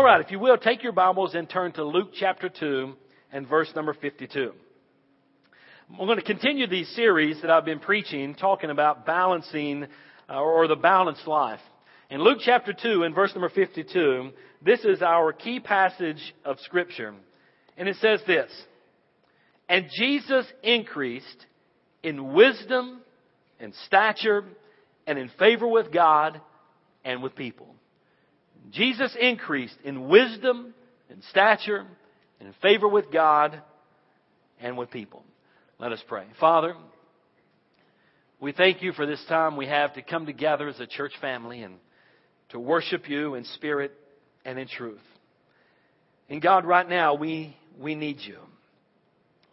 All right, if you will, take your Bibles and turn to Luke chapter 2 and verse number 52. I'm going to continue these series that I've been preaching, talking about balancing uh, or the balanced life. In Luke chapter 2 and verse number 52, this is our key passage of Scripture. And it says this And Jesus increased in wisdom and stature and in favor with God and with people. Jesus increased in wisdom and stature and in favor with God and with people. Let us pray. Father, we thank you for this time we have to come together as a church family and to worship you in spirit and in truth. And God, right now, we, we need you.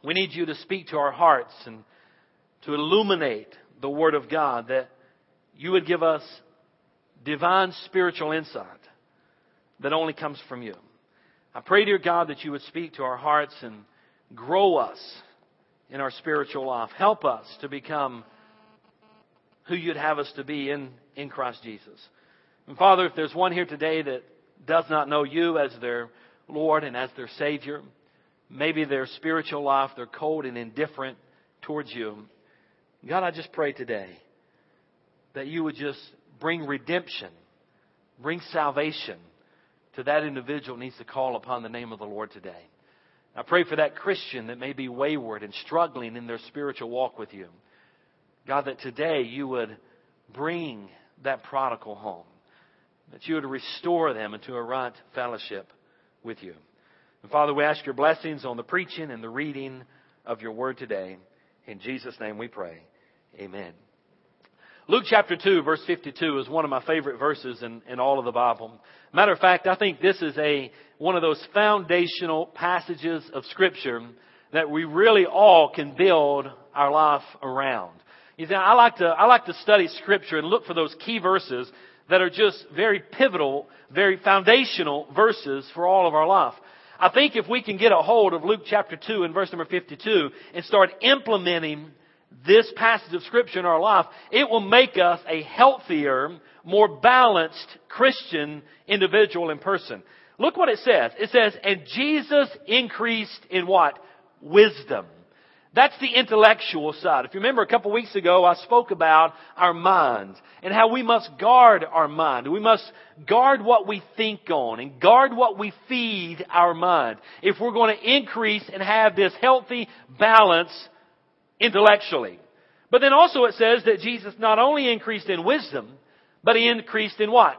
We need you to speak to our hearts and to illuminate the Word of God that you would give us divine spiritual insight that only comes from you. I pray, dear God, that you would speak to our hearts and grow us in our spiritual life. Help us to become who you'd have us to be in, in Christ Jesus. And Father, if there's one here today that does not know you as their Lord and as their Savior, maybe their spiritual life, they're cold and indifferent towards you. God, I just pray today that you would just bring redemption, bring salvation to that individual needs to call upon the name of the Lord today. I pray for that Christian that may be wayward and struggling in their spiritual walk with you. God, that today you would bring that prodigal home, that you would restore them into a right fellowship with you. And Father, we ask your blessings on the preaching and the reading of your word today. In Jesus' name we pray. Amen. Luke chapter 2 verse 52 is one of my favorite verses in, in all of the Bible. Matter of fact, I think this is a, one of those foundational passages of scripture that we really all can build our life around. You see, I like to, I like to study scripture and look for those key verses that are just very pivotal, very foundational verses for all of our life. I think if we can get a hold of Luke chapter 2 and verse number 52 and start implementing this passage of scripture in our life, it will make us a healthier, more balanced Christian individual and person. Look what it says. It says, and Jesus increased in what? Wisdom. That's the intellectual side. If you remember a couple weeks ago, I spoke about our minds and how we must guard our mind. We must guard what we think on and guard what we feed our mind. If we're going to increase and have this healthy balance intellectually. But then also it says that Jesus not only increased in wisdom, but he increased in what?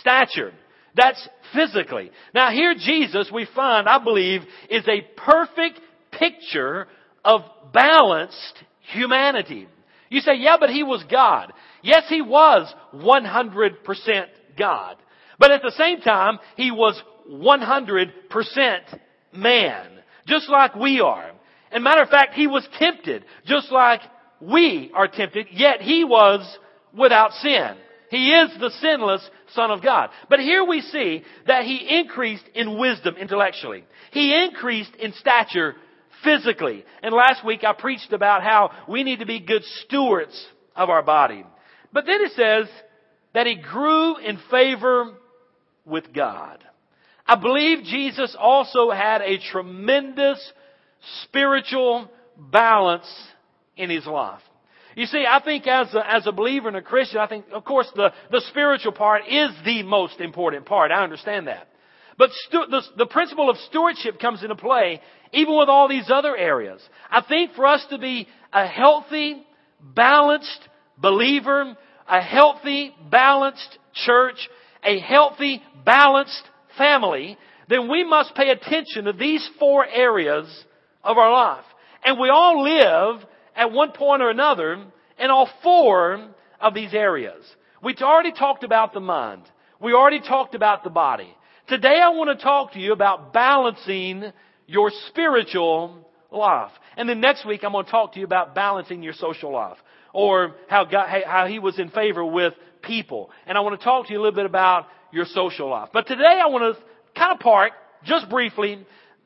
Stature. That's physically. Now here Jesus, we find, I believe, is a perfect picture of balanced humanity. You say, yeah, but he was God. Yes, he was 100% God. But at the same time, he was 100% man. Just like we are. And matter of fact, he was tempted, just like we are tempted, yet he was without sin. He is the sinless Son of God. But here we see that he increased in wisdom intellectually. He increased in stature physically. And last week I preached about how we need to be good stewards of our body. But then it says that he grew in favor with God. I believe Jesus also had a tremendous spiritual balance in his life. You see, I think as a, as a believer and a Christian, I think, of course, the, the spiritual part is the most important part. I understand that. But stu- the, the principle of stewardship comes into play even with all these other areas. I think for us to be a healthy, balanced believer, a healthy, balanced church, a healthy, balanced family, then we must pay attention to these four areas of our life. And we all live at one point or another in all four of these areas. We already talked about the mind. We already talked about the body. Today I want to talk to you about balancing your spiritual life. And then next week I'm going to talk to you about balancing your social life. Or how God, how he was in favor with people. And I want to talk to you a little bit about your social life. But today I want to kind of park, just briefly,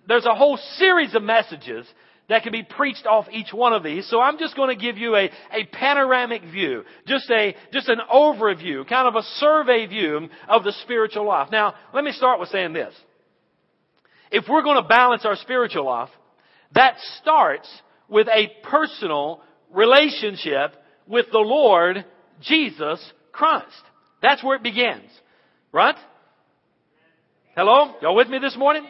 there's a whole series of messages that can be preached off each one of these. So I'm just going to give you a, a panoramic view, just a, just an overview, kind of a survey view of the spiritual life. Now, let me start with saying this. If we're going to balance our spiritual life, that starts with a personal relationship with the Lord Jesus Christ. That's where it begins. Right? Hello? Y'all with me this morning?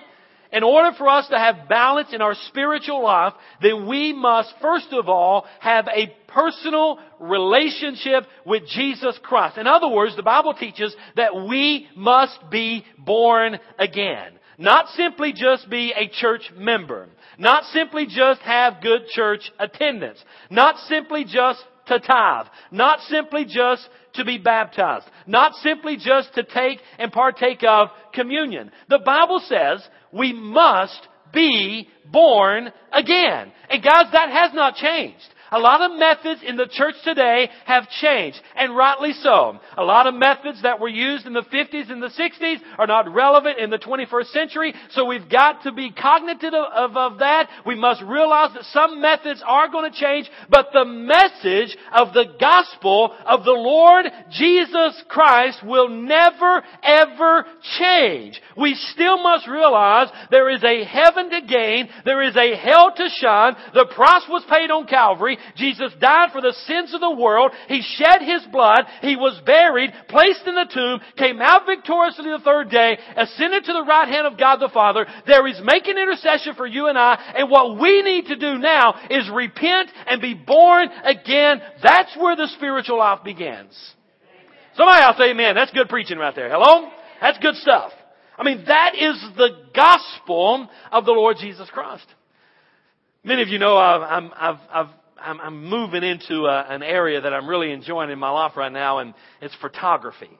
In order for us to have balance in our spiritual life, then we must first of all have a personal relationship with Jesus Christ. In other words, the Bible teaches that we must be born again. Not simply just be a church member. Not simply just have good church attendance. Not simply just to tithe. Not simply just to be baptized. Not simply just to take and partake of communion. The Bible says we must be born again. And guys, that has not changed. A lot of methods in the church today have changed, and rightly so. A lot of methods that were used in the 50s and the 60s are not relevant in the 21st century, so we've got to be cognitive of, of, of that. We must realize that some methods are going to change, but the message of the gospel of the Lord Jesus Christ will never ever change. We still must realize there is a heaven to gain, there is a hell to shine, the price was paid on Calvary, Jesus died for the sins of the world. He shed His blood. He was buried, placed in the tomb, came out victoriously the third day, ascended to the right hand of God the Father. There is making intercession for you and I. And what we need to do now is repent and be born again. That's where the spiritual life begins. Somebody else say amen. That's good preaching right there. Hello? That's good stuff. I mean, that is the gospel of the Lord Jesus Christ. Many of you know I've, I've, I've I'm, I'm moving into a, uh, an area that I'm really enjoying in my life right now, and it's photography.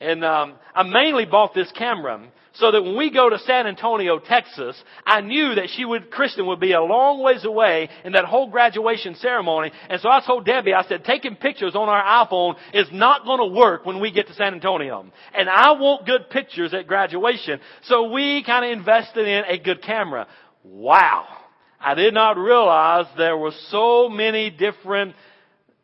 And um, I mainly bought this camera so that when we go to San Antonio, Texas, I knew that she would, Kristen would be a long ways away in that whole graduation ceremony. And so I told Debbie, I said, taking pictures on our iPhone is not going to work when we get to San Antonio. And I want good pictures at graduation. So we kind of invested in a good camera. Wow. I did not realize there were so many different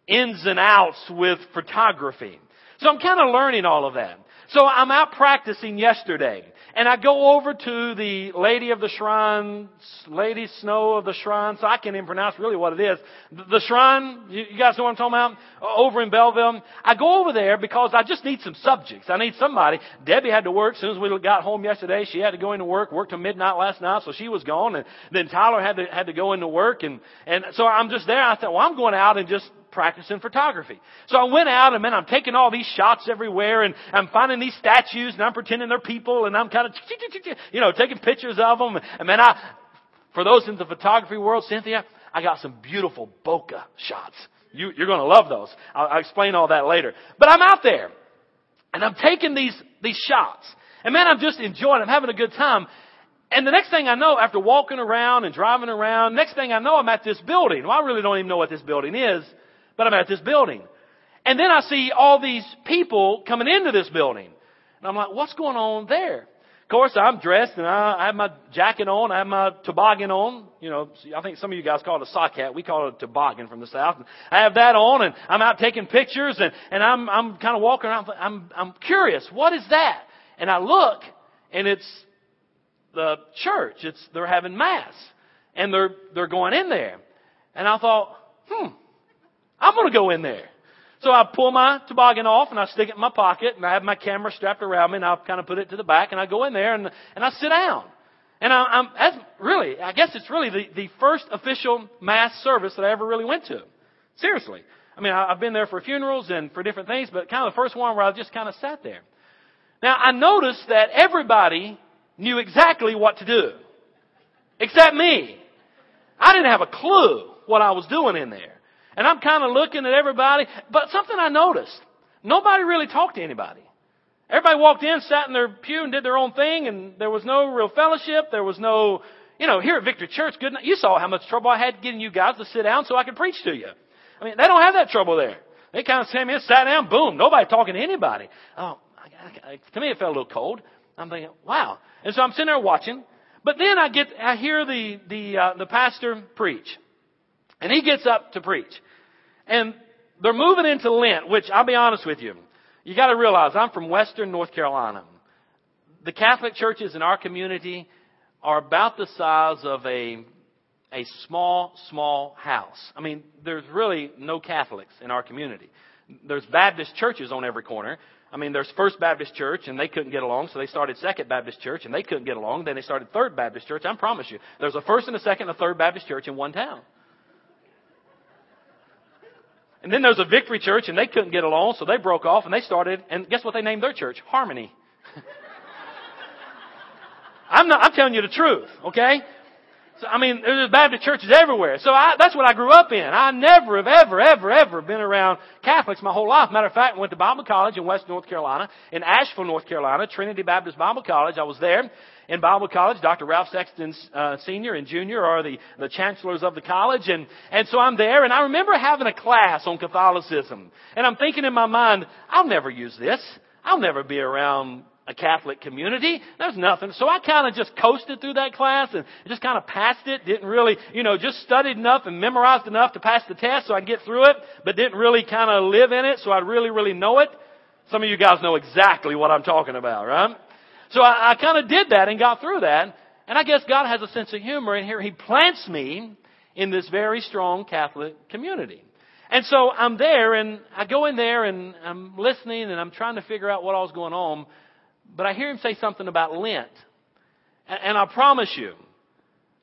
ins and outs with photography. So I'm kind of learning all of that. So I'm out practicing yesterday. And I go over to the Lady of the Shrine, Lady Snow of the Shrine, so I can't even pronounce really what it is. The Shrine, you guys know what I'm talking about? Uh, over in Belleville. I go over there because I just need some subjects. I need somebody. Debbie had to work as soon as we got home yesterday. She had to go into work, worked till midnight last night, so she was gone. And then Tyler had to, had to go into work. And, and so I'm just there. I thought, well, I'm going out and just practicing photography. So I went out and man, I'm taking all these shots everywhere and I'm finding these statues and I'm pretending they're people and I'm kind of, you know, taking pictures of them. And man, I, for those in the photography world, Cynthia, I got some beautiful bokeh shots. You, you're going to love those. I'll, I'll explain all that later. But I'm out there and I'm taking these, these shots. And man, I'm just enjoying, I'm having a good time. And the next thing I know, after walking around and driving around, next thing I know, I'm at this building. Well, I really don't even know what this building is but I'm at this building. And then I see all these people coming into this building. And I'm like, what's going on there? Of course, I'm dressed and I, I have my jacket on. I have my toboggan on. You know, I think some of you guys call it a sock hat. We call it a toboggan from the south. And I have that on and I'm out taking pictures and, and I'm, I'm kind of walking around. I'm, I'm curious. What is that? And I look and it's the church. It's, they're having mass and they're, they're going in there. And I thought, hmm, I'm going to go in there. So I pull my toboggan off and I stick it in my pocket and I have my camera strapped around me and I kind of put it to the back and I go in there and, and I sit down. And I, I'm, that's really, I guess it's really the, the first official mass service that I ever really went to. Seriously. I mean, I, I've been there for funerals and for different things, but kind of the first one where I just kind of sat there. Now I noticed that everybody knew exactly what to do. Except me. I didn't have a clue what I was doing in there. And I'm kind of looking at everybody, but something I noticed. Nobody really talked to anybody. Everybody walked in, sat in their pew and did their own thing and there was no real fellowship. There was no, you know, here at Victory Church, good, you saw how much trouble I had getting you guys to sit down so I could preach to you. I mean, they don't have that trouble there. They kind of sat in, sat down, boom, nobody talking to anybody. Oh, I, I, to me it felt a little cold. I'm thinking, wow. And so I'm sitting there watching, but then I get, I hear the, the, uh, the pastor preach. And he gets up to preach. And they're moving into Lent, which I'll be honest with you. You gotta realize I'm from Western North Carolina. The Catholic churches in our community are about the size of a, a small, small house. I mean, there's really no Catholics in our community. There's Baptist churches on every corner. I mean, there's First Baptist Church, and they couldn't get along, so they started Second Baptist Church, and they couldn't get along. Then they started Third Baptist Church. I promise you, there's a First and a Second and a Third Baptist Church in one town. And then there's a Victory Church, and they couldn't get along, so they broke off, and they started, and guess what they named their church? Harmony. I'm not, I'm telling you the truth, okay? So, I mean, there's Baptist churches everywhere. So I, that's what I grew up in. I never have ever, ever, ever been around Catholics my whole life. Matter of fact, I went to Bible college in West North Carolina, in Asheville, North Carolina, Trinity Baptist Bible College. I was there in Bible college. Dr. Ralph Sexton, uh, Senior and Junior are the, the chancellors of the college. And, and so I'm there and I remember having a class on Catholicism. And I'm thinking in my mind, I'll never use this. I'll never be around a Catholic community. There's nothing. So I kind of just coasted through that class and just kind of passed it. Didn't really, you know, just studied enough and memorized enough to pass the test so I could get through it, but didn't really kind of live in it so I really, really know it. Some of you guys know exactly what I'm talking about, right? So I, I kind of did that and got through that. And I guess God has a sense of humor and here He plants me in this very strong Catholic community. And so I'm there and I go in there and I'm listening and I'm trying to figure out what all's going on. But I hear him say something about Lent. And, and I promise you,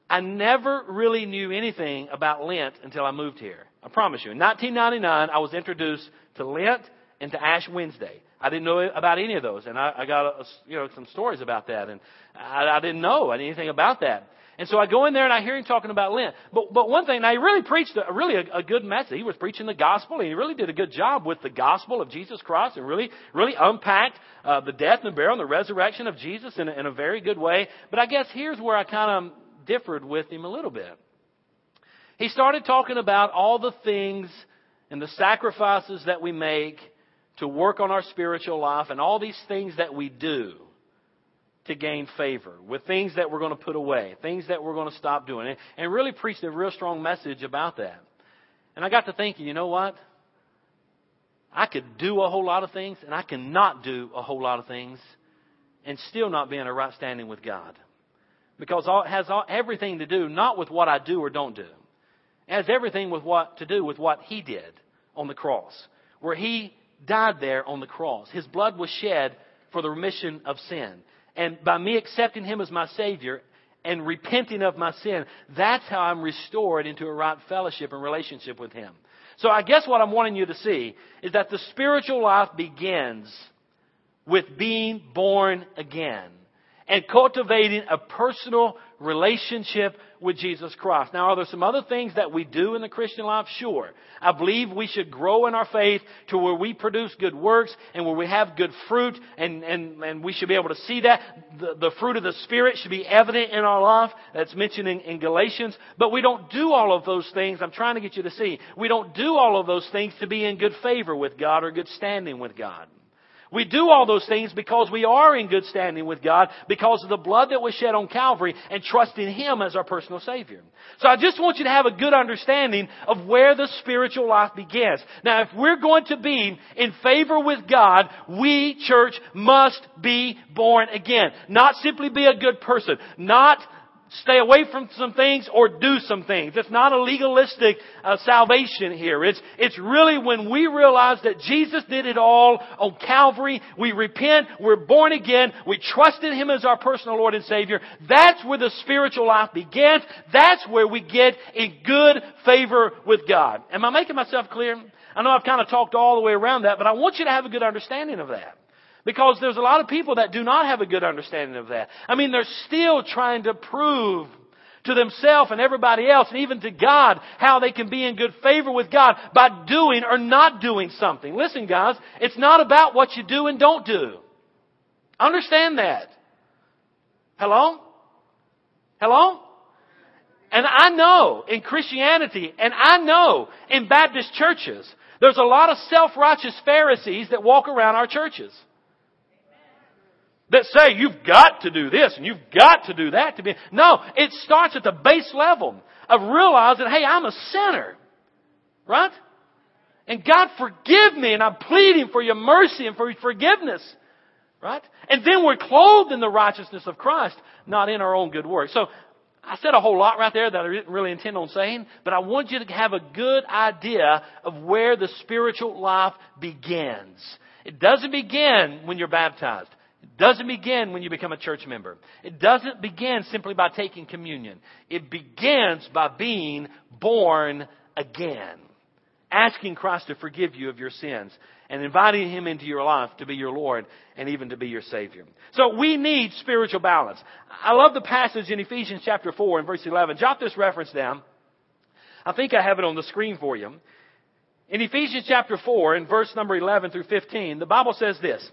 I never really knew anything about Lent until I moved here. I promise you. In 1999, I was introduced to Lent and to Ash Wednesday. I didn't know about any of those, and I, I got a, you know some stories about that, and I, I didn't know anything about that. And so I go in there and I hear him talking about Lent. But, but one thing, now he really preached a, really a, a good message. He was preaching the gospel and he really did a good job with the gospel of Jesus Christ and really, really unpacked uh, the death and the burial and the resurrection of Jesus in a, in a very good way. But I guess here's where I kind of differed with him a little bit. He started talking about all the things and the sacrifices that we make to work on our spiritual life and all these things that we do to gain favor, with things that we're going to put away, things that we're going to stop doing, and really preached a real strong message about that. And I got to thinking, you know what? I could do a whole lot of things, and I cannot do a whole lot of things, and still not be in a right standing with God. Because all, it has everything to do not with what I do or don't do. It has everything with what to do with what He did on the cross, where He died there on the cross. His blood was shed for the remission of sin. And by me accepting Him as my Savior and repenting of my sin, that's how I'm restored into a right fellowship and relationship with Him. So I guess what I'm wanting you to see is that the spiritual life begins with being born again and cultivating a personal relationship with Jesus Christ. Now, are there some other things that we do in the Christian life? Sure. I believe we should grow in our faith to where we produce good works and where we have good fruit and, and, and we should be able to see that. The, the fruit of the Spirit should be evident in our life. That's mentioned in, in Galatians. But we don't do all of those things. I'm trying to get you to see. We don't do all of those things to be in good favor with God or good standing with God. We do all those things because we are in good standing with God because of the blood that was shed on Calvary and trusting Him as our personal Savior. So I just want you to have a good understanding of where the spiritual life begins. Now if we're going to be in favor with God, we, church, must be born again. Not simply be a good person. Not stay away from some things or do some things. It's not a legalistic uh, salvation here. It's, it's really when we realize that Jesus did it all on Calvary, we repent, we're born again, we trust in Him as our personal Lord and Savior. That's where the spiritual life begins. That's where we get in good favor with God. Am I making myself clear? I know I've kind of talked all the way around that, but I want you to have a good understanding of that. Because there's a lot of people that do not have a good understanding of that. I mean, they're still trying to prove to themselves and everybody else and even to God how they can be in good favor with God by doing or not doing something. Listen guys, it's not about what you do and don't do. Understand that. Hello? Hello? And I know in Christianity, and I know in Baptist churches, there's a lot of self-righteous Pharisees that walk around our churches. That say you've got to do this and you've got to do that to be. No, it starts at the base level of realizing, hey, I'm a sinner. Right? And God forgive me and I'm pleading for your mercy and for your forgiveness. Right? And then we're clothed in the righteousness of Christ, not in our own good works. So I said a whole lot right there that I didn't really intend on saying, but I want you to have a good idea of where the spiritual life begins. It doesn't begin when you're baptized. Doesn't begin when you become a church member. It doesn't begin simply by taking communion. It begins by being born again. Asking Christ to forgive you of your sins and inviting Him into your life to be your Lord and even to be your Savior. So we need spiritual balance. I love the passage in Ephesians chapter 4 and verse 11. Jot this reference down. I think I have it on the screen for you. In Ephesians chapter 4 and verse number 11 through 15, the Bible says this,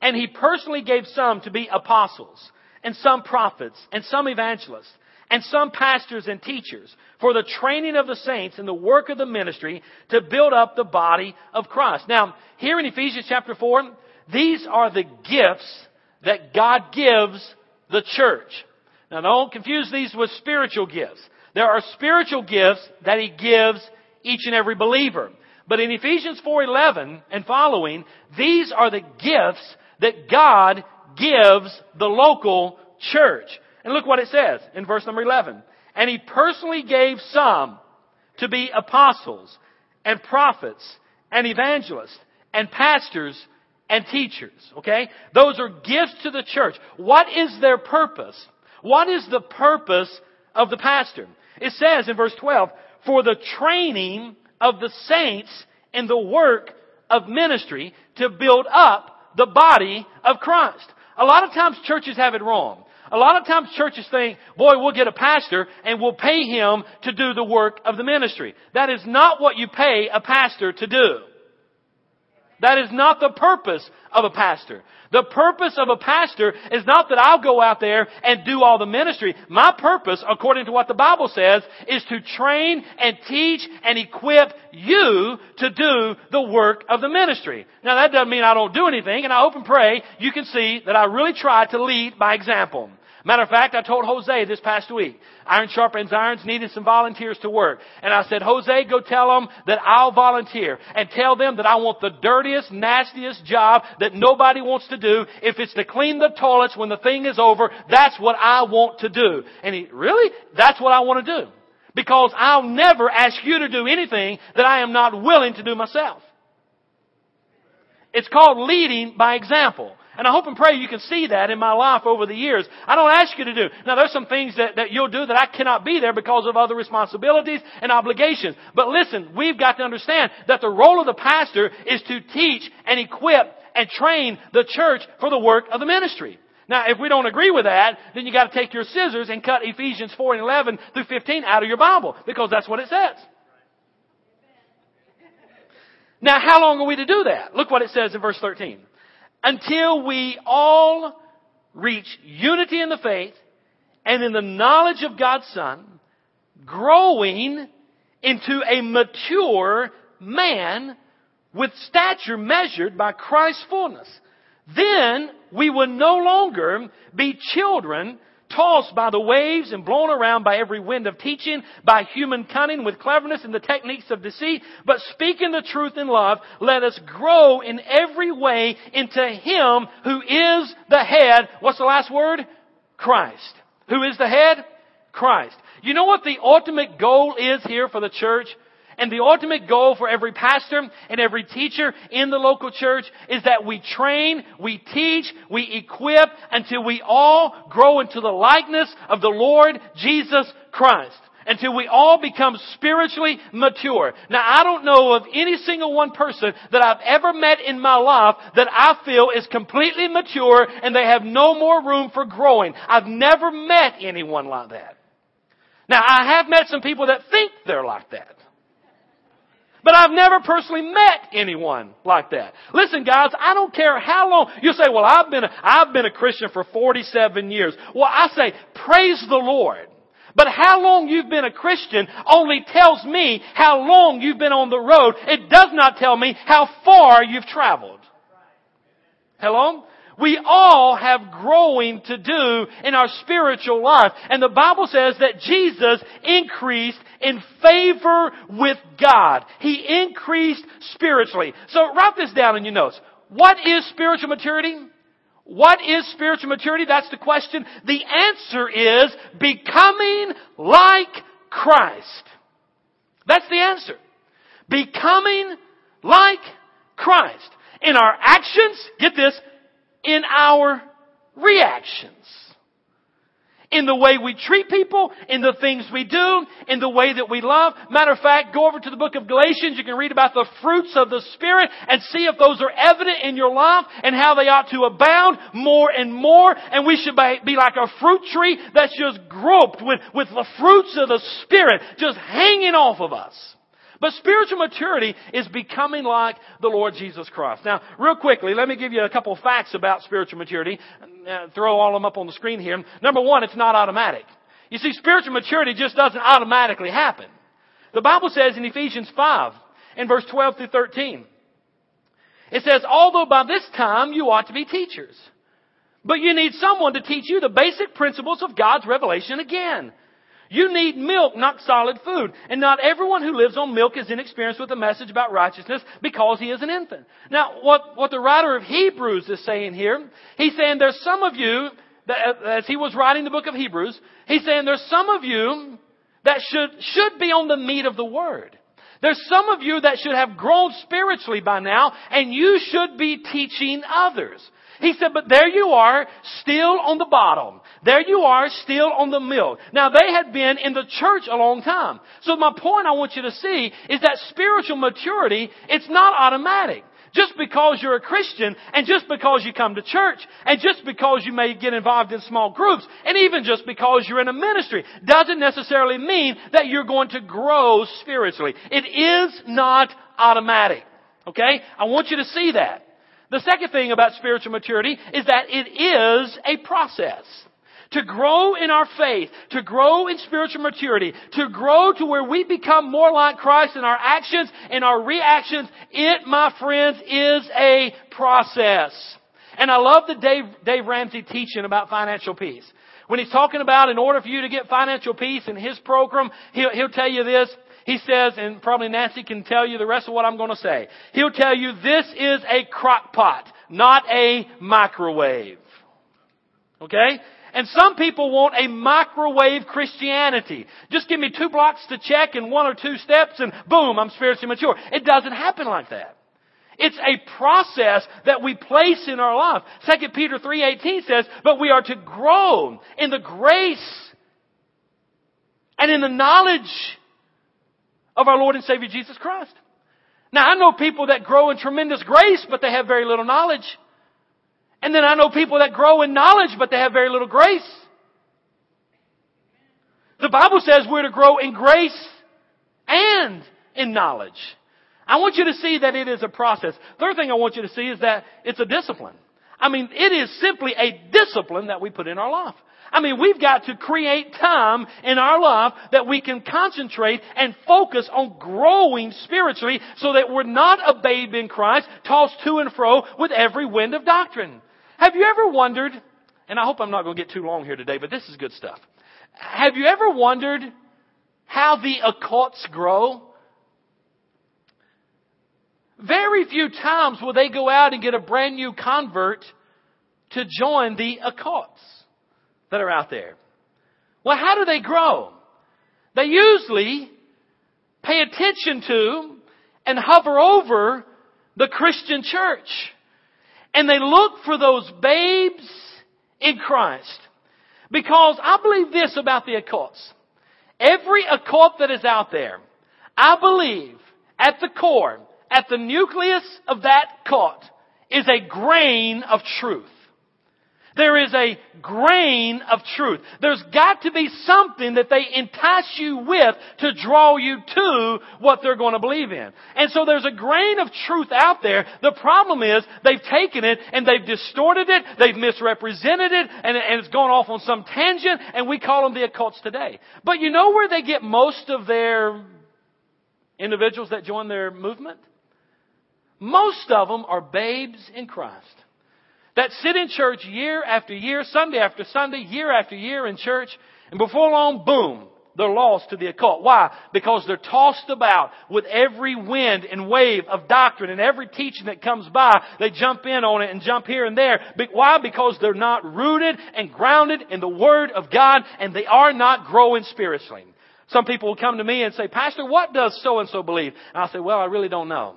And He personally gave some to be apostles, and some prophets, and some evangelists, and some pastors and teachers for the training of the saints and the work of the ministry to build up the body of Christ. Now, here in Ephesians chapter 4, these are the gifts that God gives the church. Now don't confuse these with spiritual gifts. There are spiritual gifts that He gives each and every believer. But in Ephesians 4:11 and following, these are the gifts that God gives the local church. And look what it says in verse number 11. And he personally gave some to be apostles and prophets and evangelists and pastors and teachers. Okay? Those are gifts to the church. What is their purpose? What is the purpose of the pastor? It says in verse 12, for the training of the saints in the work of ministry to build up the body of Christ. A lot of times churches have it wrong. A lot of times churches think, boy, we'll get a pastor and we'll pay him to do the work of the ministry. That is not what you pay a pastor to do. That is not the purpose of a pastor. The purpose of a pastor is not that I'll go out there and do all the ministry. My purpose, according to what the Bible says, is to train and teach and equip you to do the work of the ministry. Now that doesn't mean I don't do anything, and I hope and pray you can see that I really try to lead by example. Matter of fact, I told Jose this past week, Iron Sharpens Irons needed some volunteers to work. And I said, Jose, go tell them that I'll volunteer. And tell them that I want the dirtiest, nastiest job that nobody wants to do. If it's to clean the toilets when the thing is over, that's what I want to do. And he, really? That's what I want to do. Because I'll never ask you to do anything that I am not willing to do myself. It's called leading by example. And I hope and pray you can see that in my life over the years. I don't ask you to do. Now there's some things that, that you'll do that I cannot be there because of other responsibilities and obligations. But listen, we've got to understand that the role of the pastor is to teach and equip and train the church for the work of the ministry. Now, if we don't agree with that, then you got to take your scissors and cut Ephesians 4 and 11 through 15 out of your Bible because that's what it says. Now, how long are we to do that? Look what it says in verse 13 until we all reach unity in the faith and in the knowledge of God's Son, growing into a mature man with stature measured by Christ's fullness. Then we will no longer be children tossed by the waves and blown around by every wind of teaching, by human cunning with cleverness and the techniques of deceit. But speaking the truth in love, let us grow in every way into Him who is the head. What's the last word? Christ. Who is the head? Christ. You know what the ultimate goal is here for the church? And the ultimate goal for every pastor and every teacher in the local church is that we train, we teach, we equip until we all grow into the likeness of the Lord Jesus Christ. Until we all become spiritually mature. Now I don't know of any single one person that I've ever met in my life that I feel is completely mature and they have no more room for growing. I've never met anyone like that. Now, I have met some people that think they're like that. But I've never personally met anyone like that. Listen guys, I don't care how long, you say, well I've been, a, I've been a Christian for 47 years. Well I say, praise the Lord. But how long you've been a Christian only tells me how long you've been on the road. It does not tell me how far you've traveled. Hello? We all have growing to do in our spiritual life. And the Bible says that Jesus increased in favor with God. He increased spiritually. So write this down in your notes. What is spiritual maturity? What is spiritual maturity? That's the question. The answer is becoming like Christ. That's the answer. Becoming like Christ. In our actions, get this, in our reactions. In the way we treat people, in the things we do, in the way that we love. Matter of fact, go over to the book of Galatians, you can read about the fruits of the Spirit and see if those are evident in your life and how they ought to abound more and more. And we should be like a fruit tree that's just groped with, with the fruits of the Spirit just hanging off of us. But spiritual maturity is becoming like the Lord Jesus Christ. Now, real quickly, let me give you a couple of facts about spiritual maturity. Uh, throw all of them up on the screen here. Number one, it's not automatic. You see, spiritual maturity just doesn't automatically happen. The Bible says in Ephesians 5, in verse 12 through 13, it says, although by this time you ought to be teachers, but you need someone to teach you the basic principles of God's revelation again. You need milk, not solid food. And not everyone who lives on milk is inexperienced with the message about righteousness because he is an infant. Now, what, what the writer of Hebrews is saying here, he's saying there's some of you, that, as he was writing the book of Hebrews, he's saying there's some of you that should, should be on the meat of the word. There's some of you that should have grown spiritually by now, and you should be teaching others. He said, but there you are, still on the bottom. There you are, still on the milk. Now they had been in the church a long time. So my point I want you to see is that spiritual maturity, it's not automatic. Just because you're a Christian and just because you come to church and just because you may get involved in small groups and even just because you're in a ministry doesn't necessarily mean that you're going to grow spiritually. It is not automatic. Okay? I want you to see that. The second thing about spiritual maturity is that it is a process. To grow in our faith, to grow in spiritual maturity, to grow to where we become more like Christ in our actions and our reactions, it, my friends, is a process. And I love the Dave, Dave Ramsey teaching about financial peace. When he's talking about in order for you to get financial peace in his program, he'll, he'll tell you this. He says, and probably Nancy can tell you the rest of what I'm going to say. He'll tell you this is a crock pot, not a microwave. Okay? And some people want a microwave Christianity. Just give me two blocks to check and one or two steps and boom, I'm spiritually mature. It doesn't happen like that. It's a process that we place in our life. 2 Peter 3.18 says, but we are to grow in the grace and in the knowledge of our Lord and Savior Jesus Christ. Now I know people that grow in tremendous grace, but they have very little knowledge. And then I know people that grow in knowledge, but they have very little grace. The Bible says we're to grow in grace and in knowledge. I want you to see that it is a process. Third thing I want you to see is that it's a discipline. I mean, it is simply a discipline that we put in our life. I mean, we've got to create time in our life that we can concentrate and focus on growing spiritually so that we're not a babe in Christ tossed to and fro with every wind of doctrine. Have you ever wondered, and I hope I'm not going to get too long here today, but this is good stuff. Have you ever wondered how the occults grow? Very few times will they go out and get a brand new convert to join the occults that are out there. Well, how do they grow? They usually pay attention to and hover over the Christian church. And they look for those babes in Christ. Because I believe this about the occults. Every occult that is out there, I believe at the core, at the nucleus of that cult, is a grain of truth. There is a grain of truth. There's got to be something that they entice you with to draw you to what they're going to believe in. And so there's a grain of truth out there. The problem is they've taken it and they've distorted it, they've misrepresented it, and, and it's gone off on some tangent, and we call them the occults today. But you know where they get most of their individuals that join their movement? Most of them are babes in Christ that sit in church year after year, Sunday after Sunday, year after year in church, and before long, boom, they're lost to the occult. Why? Because they're tossed about with every wind and wave of doctrine and every teaching that comes by, they jump in on it and jump here and there. Why? Because they're not rooted and grounded in the Word of God and they are not growing spiritually. Some people will come to me and say, Pastor, what does so and so believe? And I'll say, well, I really don't know.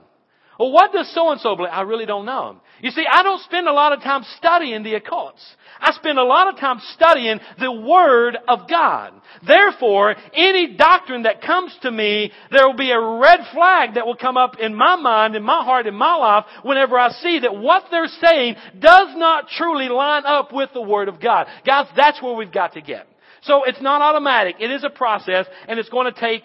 Well, what does so and so believe? I really don't know. You see, I don't spend a lot of time studying the occults. I spend a lot of time studying the Word of God. Therefore, any doctrine that comes to me, there will be a red flag that will come up in my mind, in my heart, in my life, whenever I see that what they're saying does not truly line up with the Word of God. Guys, that's where we've got to get. So it's not automatic. It is a process, and it's going to take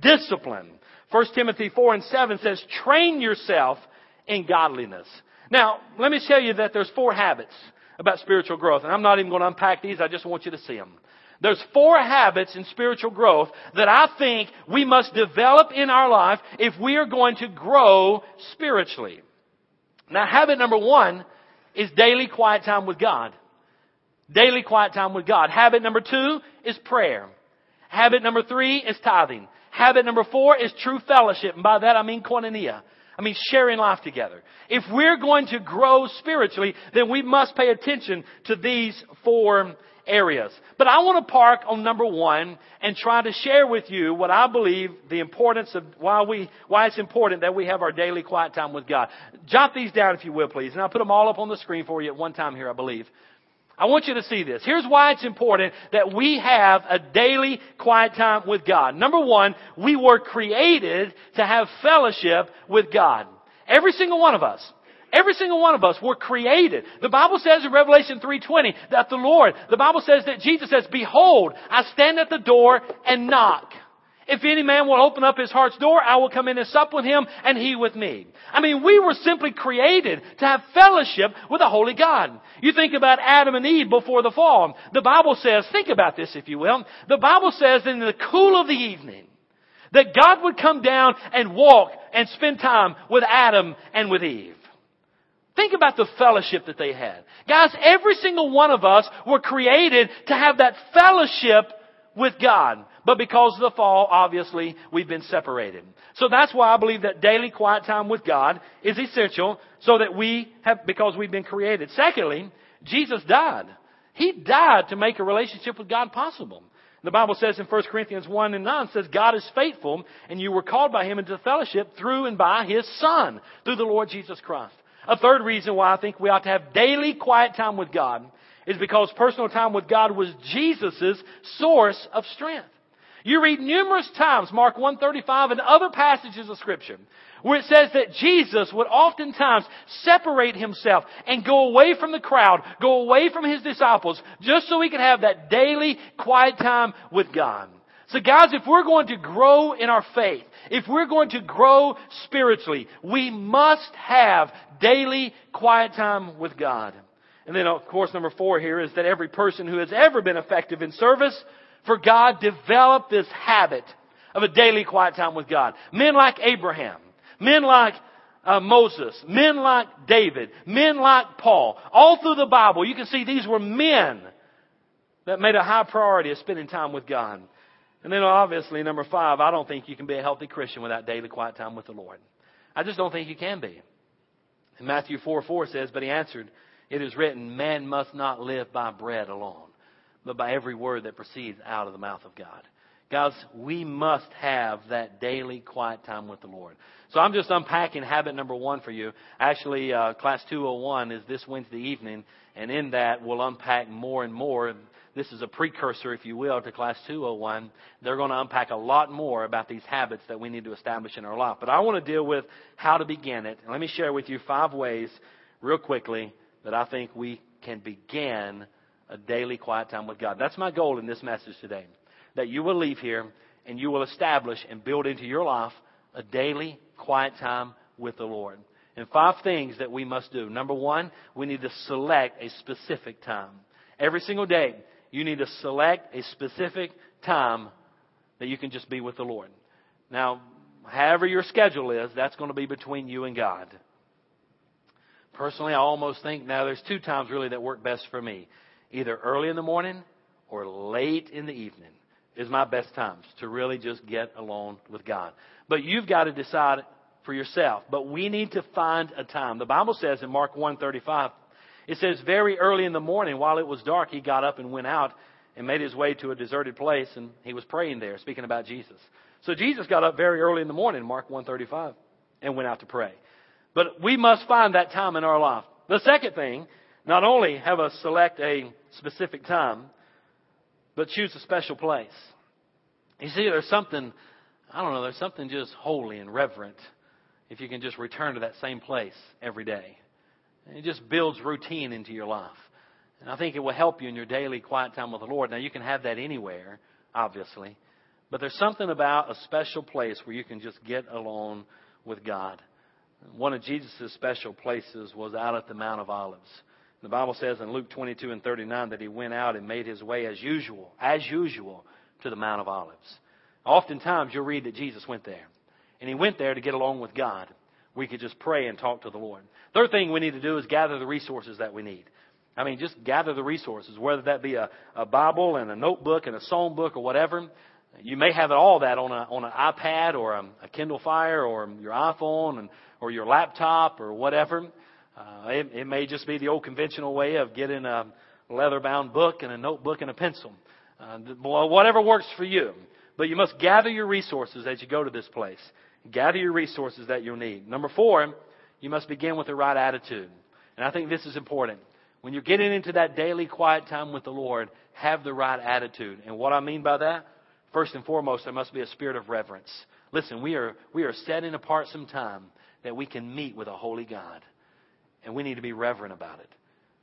discipline. 1 Timothy 4 and 7 says, train yourself in godliness. Now, let me tell you that there's four habits about spiritual growth, and I'm not even going to unpack these, I just want you to see them. There's four habits in spiritual growth that I think we must develop in our life if we are going to grow spiritually. Now, habit number one is daily quiet time with God. Daily quiet time with God. Habit number two is prayer. Habit number three is tithing. Habit number four is true fellowship. And by that I mean koinonia. I mean sharing life together. If we're going to grow spiritually, then we must pay attention to these four areas. But I want to park on number one and try to share with you what I believe the importance of why we, why it's important that we have our daily quiet time with God. Jot these down if you will please. And I'll put them all up on the screen for you at one time here, I believe. I want you to see this. Here's why it's important that we have a daily quiet time with God. Number one, we were created to have fellowship with God. Every single one of us. Every single one of us were created. The Bible says in Revelation 3.20 that the Lord, the Bible says that Jesus says, Behold, I stand at the door and knock. If any man will open up his heart's door, I will come in and sup with him and he with me. I mean, we were simply created to have fellowship with a holy God. You think about Adam and Eve before the fall. The Bible says, think about this if you will. The Bible says in the cool of the evening that God would come down and walk and spend time with Adam and with Eve. Think about the fellowship that they had. Guys, every single one of us were created to have that fellowship with God. But because of the fall, obviously, we've been separated. So that's why I believe that daily quiet time with God is essential so that we have, because we've been created. Secondly, Jesus died. He died to make a relationship with God possible. The Bible says in 1 Corinthians 1 and 9 says, God is faithful and you were called by Him into fellowship through and by His Son, through the Lord Jesus Christ. A third reason why I think we ought to have daily quiet time with God is because personal time with God was Jesus' source of strength. You read numerous times, Mark 135 and other passages of scripture, where it says that Jesus would oftentimes separate himself and go away from the crowd, go away from his disciples, just so he could have that daily quiet time with God. So guys, if we're going to grow in our faith, if we're going to grow spiritually, we must have daily quiet time with God. And then, of course, number four here is that every person who has ever been effective in service for God developed this habit of a daily quiet time with God. Men like Abraham, men like uh, Moses, men like David, men like Paul. All through the Bible, you can see these were men that made a high priority of spending time with God. And then obviously, number five, I don't think you can be a healthy Christian without daily quiet time with the Lord. I just don't think you can be. And Matthew 4 4 says, But he answered, it is written, man must not live by bread alone, but by every word that proceeds out of the mouth of God. Guys, we must have that daily quiet time with the Lord. So I'm just unpacking habit number one for you. Actually, uh, class 201 is this Wednesday evening, and in that we'll unpack more and more. This is a precursor, if you will, to class 201. They're going to unpack a lot more about these habits that we need to establish in our life. But I want to deal with how to begin it. let me share with you five ways, real quickly, that I think we can begin a daily quiet time with God. That's my goal in this message today. That you will leave here and you will establish and build into your life a daily quiet time with the Lord. And five things that we must do. Number one, we need to select a specific time. Every single day, you need to select a specific time that you can just be with the Lord. Now, however your schedule is, that's going to be between you and God. Personally, I almost think now there's two times really that work best for me. Either early in the morning or late in the evening is my best times to really just get alone with God. But you've got to decide for yourself. But we need to find a time. The Bible says in Mark 1:35, it says very early in the morning while it was dark he got up and went out and made his way to a deserted place and he was praying there speaking about Jesus. So Jesus got up very early in the morning, Mark 1:35, and went out to pray. But we must find that time in our life. The second thing, not only have us select a specific time, but choose a special place. You see, there's something, I don't know, there's something just holy and reverent if you can just return to that same place every day. It just builds routine into your life. And I think it will help you in your daily quiet time with the Lord. Now, you can have that anywhere, obviously. But there's something about a special place where you can just get alone with God. One of Jesus' special places was out at the Mount of Olives. The Bible says in Luke 22 and 39 that he went out and made his way as usual, as usual, to the Mount of Olives. Oftentimes you'll read that Jesus went there. And he went there to get along with God. We could just pray and talk to the Lord. Third thing we need to do is gather the resources that we need. I mean, just gather the resources, whether that be a, a Bible and a notebook and a song book or whatever. You may have all that on a on an iPad or a, a Kindle Fire or your iPhone and or your laptop or whatever. Uh, it, it may just be the old conventional way of getting a leather-bound book and a notebook and a pencil. Uh, whatever works for you. But you must gather your resources as you go to this place. Gather your resources that you'll need. Number four, you must begin with the right attitude. And I think this is important. When you're getting into that daily quiet time with the Lord, have the right attitude. And what I mean by that, first and foremost, there must be a spirit of reverence. Listen, we are, we are setting apart some time that we can meet with a holy God. And we need to be reverent about it.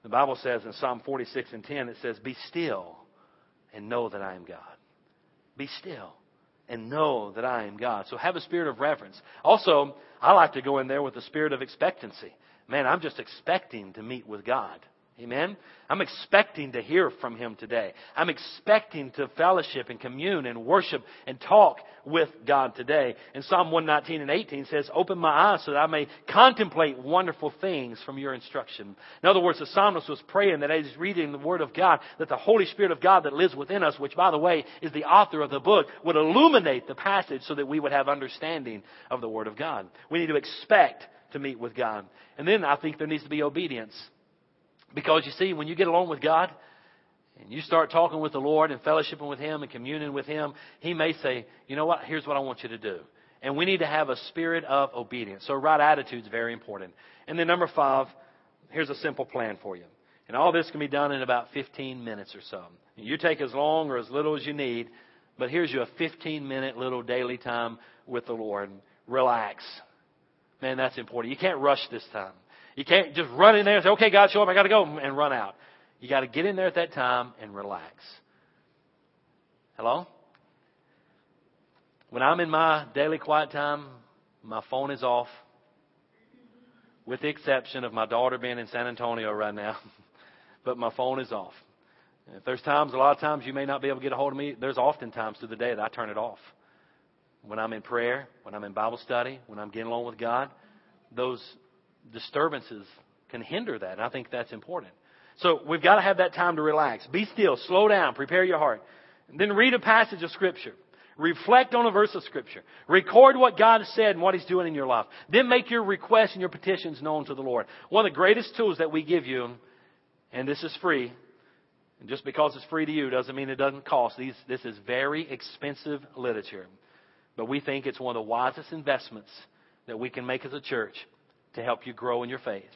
The Bible says in Psalm 46 and 10, it says, Be still and know that I am God. Be still and know that I am God. So have a spirit of reverence. Also, I like to go in there with a spirit of expectancy. Man, I'm just expecting to meet with God. Amen? I'm expecting to hear from Him today. I'm expecting to fellowship and commune and worship and talk with God today. And Psalm 119 and 18 says, Open my eyes so that I may contemplate wonderful things from your instruction. In other words, the psalmist was praying that as he's reading the Word of God, that the Holy Spirit of God that lives within us, which by the way is the author of the book, would illuminate the passage so that we would have understanding of the Word of God. We need to expect to meet with God. And then I think there needs to be obedience. Because you see, when you get along with God and you start talking with the Lord and fellowshipping with Him and communing with Him, He may say, you know what, here's what I want you to do. And we need to have a spirit of obedience. So right attitude is very important. And then number five, here's a simple plan for you. And all this can be done in about 15 minutes or so. You take as long or as little as you need, but here's your 15 minute little daily time with the Lord. Relax. Man, that's important. You can't rush this time. You can't just run in there and say, okay, God, show up, I got to go, and run out. You got to get in there at that time and relax. Hello? When I'm in my daily quiet time, my phone is off, with the exception of my daughter being in San Antonio right now. but my phone is off. If there's times, a lot of times you may not be able to get a hold of me, there's often times through the day that I turn it off. When I'm in prayer, when I'm in Bible study, when I'm getting along with God, those disturbances can hinder that. And I think that's important. So we've got to have that time to relax. Be still. Slow down. Prepare your heart. And then read a passage of Scripture. Reflect on a verse of Scripture. Record what God has said and what He's doing in your life. Then make your requests and your petitions known to the Lord. One of the greatest tools that we give you, and this is free, and just because it's free to you doesn't mean it doesn't cost. These, this is very expensive literature. But we think it's one of the wisest investments that we can make as a church to help you grow in your faith.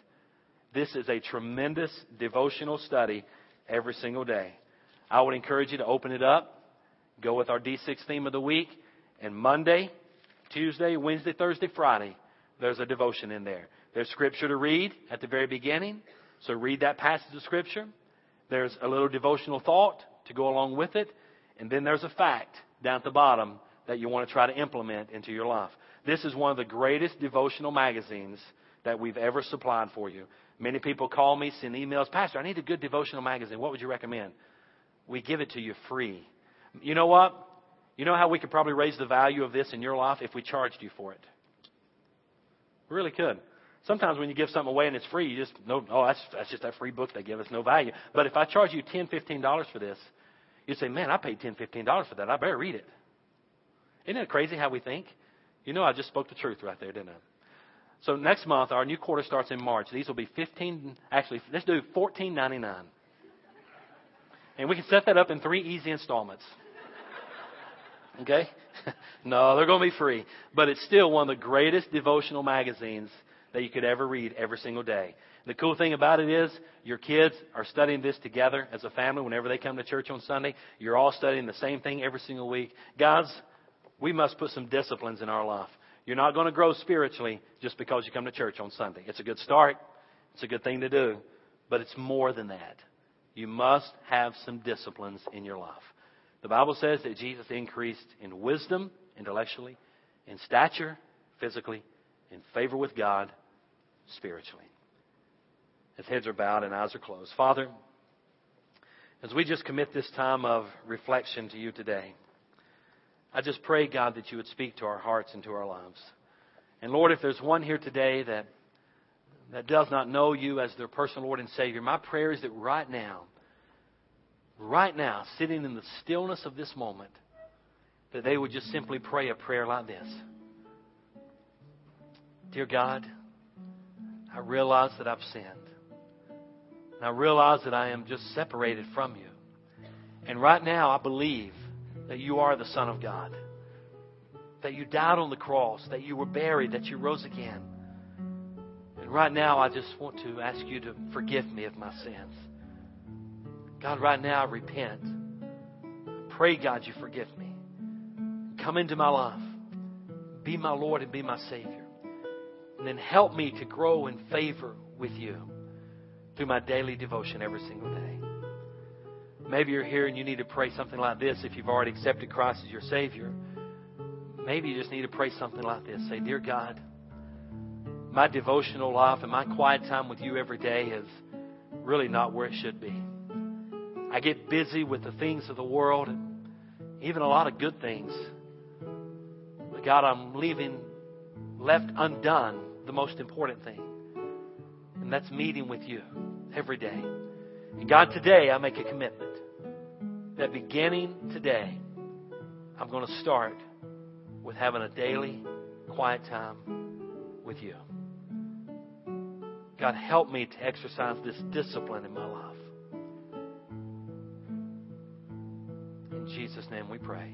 This is a tremendous devotional study every single day. I would encourage you to open it up, go with our D6 theme of the week, and Monday, Tuesday, Wednesday, Thursday, Friday, there's a devotion in there. There's scripture to read at the very beginning, So read that passage of Scripture. There's a little devotional thought to go along with it. And then there's a fact down at the bottom that you want to try to implement into your life. This is one of the greatest devotional magazines that we've ever supplied for you. Many people call me, send emails, Pastor, I need a good devotional magazine. What would you recommend? We give it to you free. You know what? You know how we could probably raise the value of this in your life if we charged you for it? We really could. Sometimes when you give something away and it's free, you just know, oh, that's, that's just that free book they give us, no value. But if I charge you ten, fifteen dollars for this, you say, man, I paid ten, fifteen dollars for that. I better read it. Isn't it crazy how we think? You know, I just spoke the truth right there, didn't I? So next month, our new quarter starts in March. These will be fifteen. Actually, let's do fourteen ninety nine, and we can set that up in three easy installments. Okay? no, they're going to be free, but it's still one of the greatest devotional magazines that you could ever read every single day. The cool thing about it is your kids are studying this together as a family whenever they come to church on Sunday. You're all studying the same thing every single week. Guys, we must put some disciplines in our life. You're not going to grow spiritually just because you come to church on Sunday. It's a good start. It's a good thing to do. But it's more than that. You must have some disciplines in your life. The Bible says that Jesus increased in wisdom, intellectually, in stature, physically, in favor with God, spiritually. As heads are bowed and eyes are closed. Father, as we just commit this time of reflection to you today, I just pray, God, that you would speak to our hearts and to our lives. And Lord, if there's one here today that, that does not know you as their personal Lord and Savior, my prayer is that right now, right now, sitting in the stillness of this moment, that they would just simply pray a prayer like this Dear God, I realize that I've sinned. And I realize that I am just separated from you. And right now, I believe that you are the Son of God, that you died on the cross, that you were buried, that you rose again. And right now, I just want to ask you to forgive me of my sins. God, right now, I repent. Pray, God, you forgive me. Come into my life. Be my Lord and be my Savior. And then help me to grow in favor with you through my daily devotion every single day. Maybe you're here and you need to pray something like this if you've already accepted Christ as your Savior. Maybe you just need to pray something like this. Say, Dear God, my devotional life and my quiet time with you every day is really not where it should be. I get busy with the things of the world and even a lot of good things. But God, I'm leaving left undone the most important thing. And that's meeting with you every day. And God, today I make a commitment that beginning today, I'm going to start with having a daily quiet time with you. God, help me to exercise this discipline in my life. In Jesus' name we pray.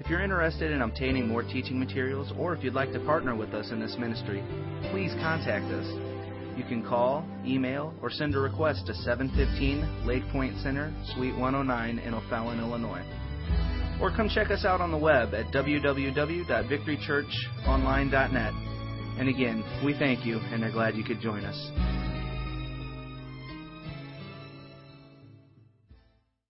If you're interested in obtaining more teaching materials or if you'd like to partner with us in this ministry, please contact us. You can call, email, or send a request to 715 Lake Point Center, Suite 109 in O'Fallon, Illinois. Or come check us out on the web at www.victorychurchonline.net. And again, we thank you and are glad you could join us.